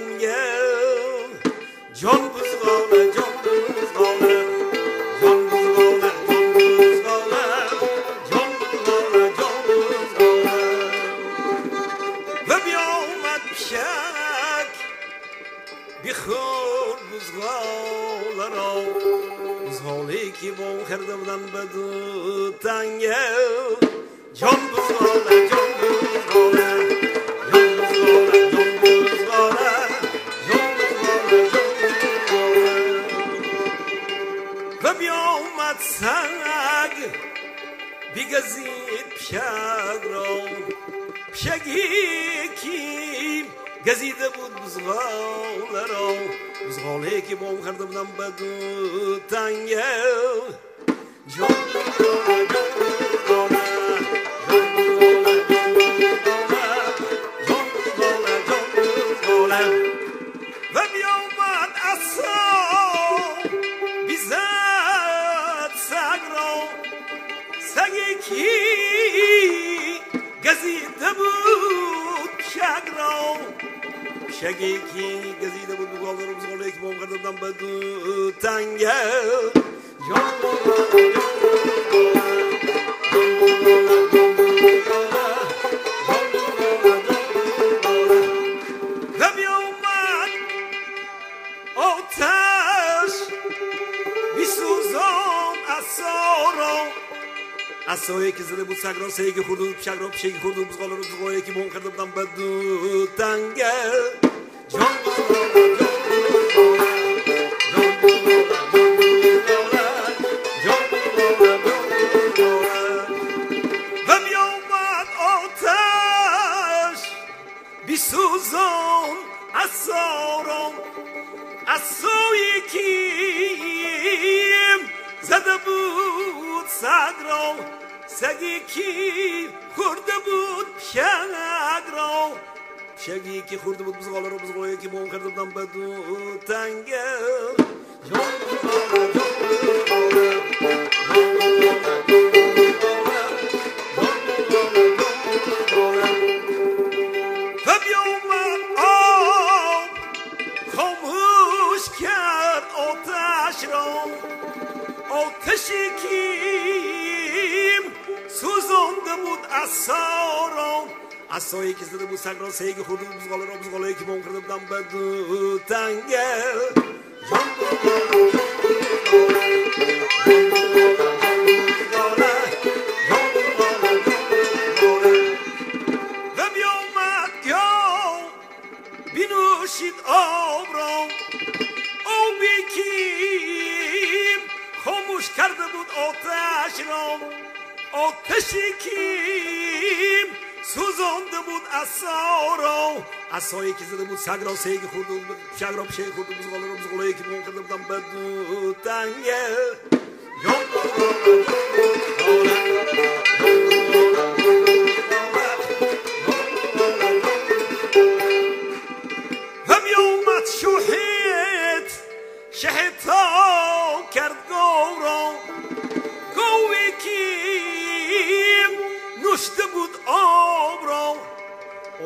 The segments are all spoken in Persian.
Aman gel. Can kızgana can kızgana Can kızgana can kızgana Can kızgana can kızgana Ve bir avmet pişek Bir hır kızgalara Kızgalı ki bu herdemden bedu tenge Can kızgana can kızgana و بیامد سنگ بیگزید پشگ را. پشگی کی گزیده بود بزغاله را. بزغاله که بام کرده بودم بدو تنگه جان سگی کی گزیده بود شگ را شگی کی گزیده بود بگاه رو بزغاله که بام کرده بودم بدو تنگه جان بزغاله جان اصایی که زده بود سگ را که خورده بود پشک را پشکی خورده بود بزغاله رو بزغاله که بون کرده بودم بدو تنگه جان بزغاله بود سگ را سگی کی خورده بود پشنگ را پشگی که خورده بود بزغاله رو بزغاله که بام کرده بودم بدو تنگه جان بزغاله جان را اصایی که زده بود سگ را سیگ خورده بود بزغاله را بزغاله که بام کرده بودم تنگه جان بزغاله جان و بیامد گاو بینوشید آب را آبی کیم خاموش کرده بود آتش را. آتشی کیم. سوزانده بود اصا را اصایی که زده بود سگ را سیگ خورده بود شگ را پشه خورده بود بزغاله را بزغاله که بون کرده بودم بدو تنگه جان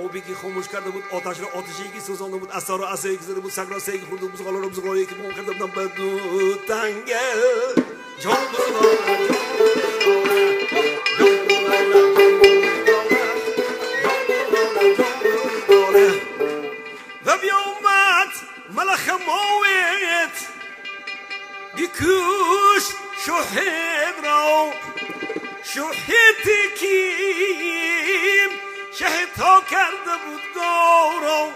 آبی که خاموش کرده بود آتش را آتشی که سوزانده بود اصلا را اصایی که زده بود سگ را سگ خورده بود بزغاله را بزغاله که بون کرده بودم تنگه جان بزغاله جان و بیامد ملخ موت بیکوش شهد را شهدی کیم شهدها کرده بود گو را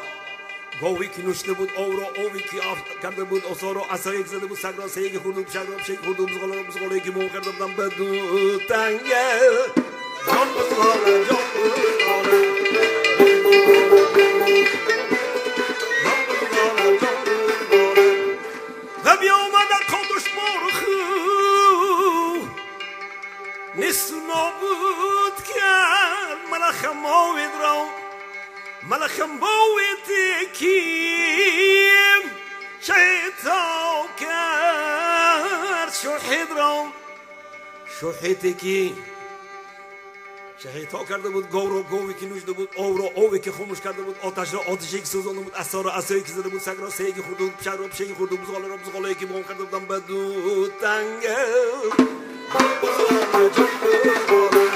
گوی که نوشته بود او را اوی که آف کرده بود اصا را اصایی که زده بود سگ را سیگ خورده بود شگ را پشک خورده بود بزغاله را بزغاله که مون کرده بودم بدو تنگه جان بزغاله جان و بیامد قدش مرخو نیست ملخم اویدرو ملخم بویتی کیم. شیتاو کار شوحیدرو شوحیتی کی؟ شهیدها کرده بود گور و گوی که نوشده بود او رو اوی که خاموش کرده بود آتش را آتش یک سوزانده بود اصار رو اسایی که زده بود سگ رو سگی خورده بود پشه رو پشه یک خورده بود بزغاله را بزغاله یکی بام کرده بودم بدو تنگ بزغاله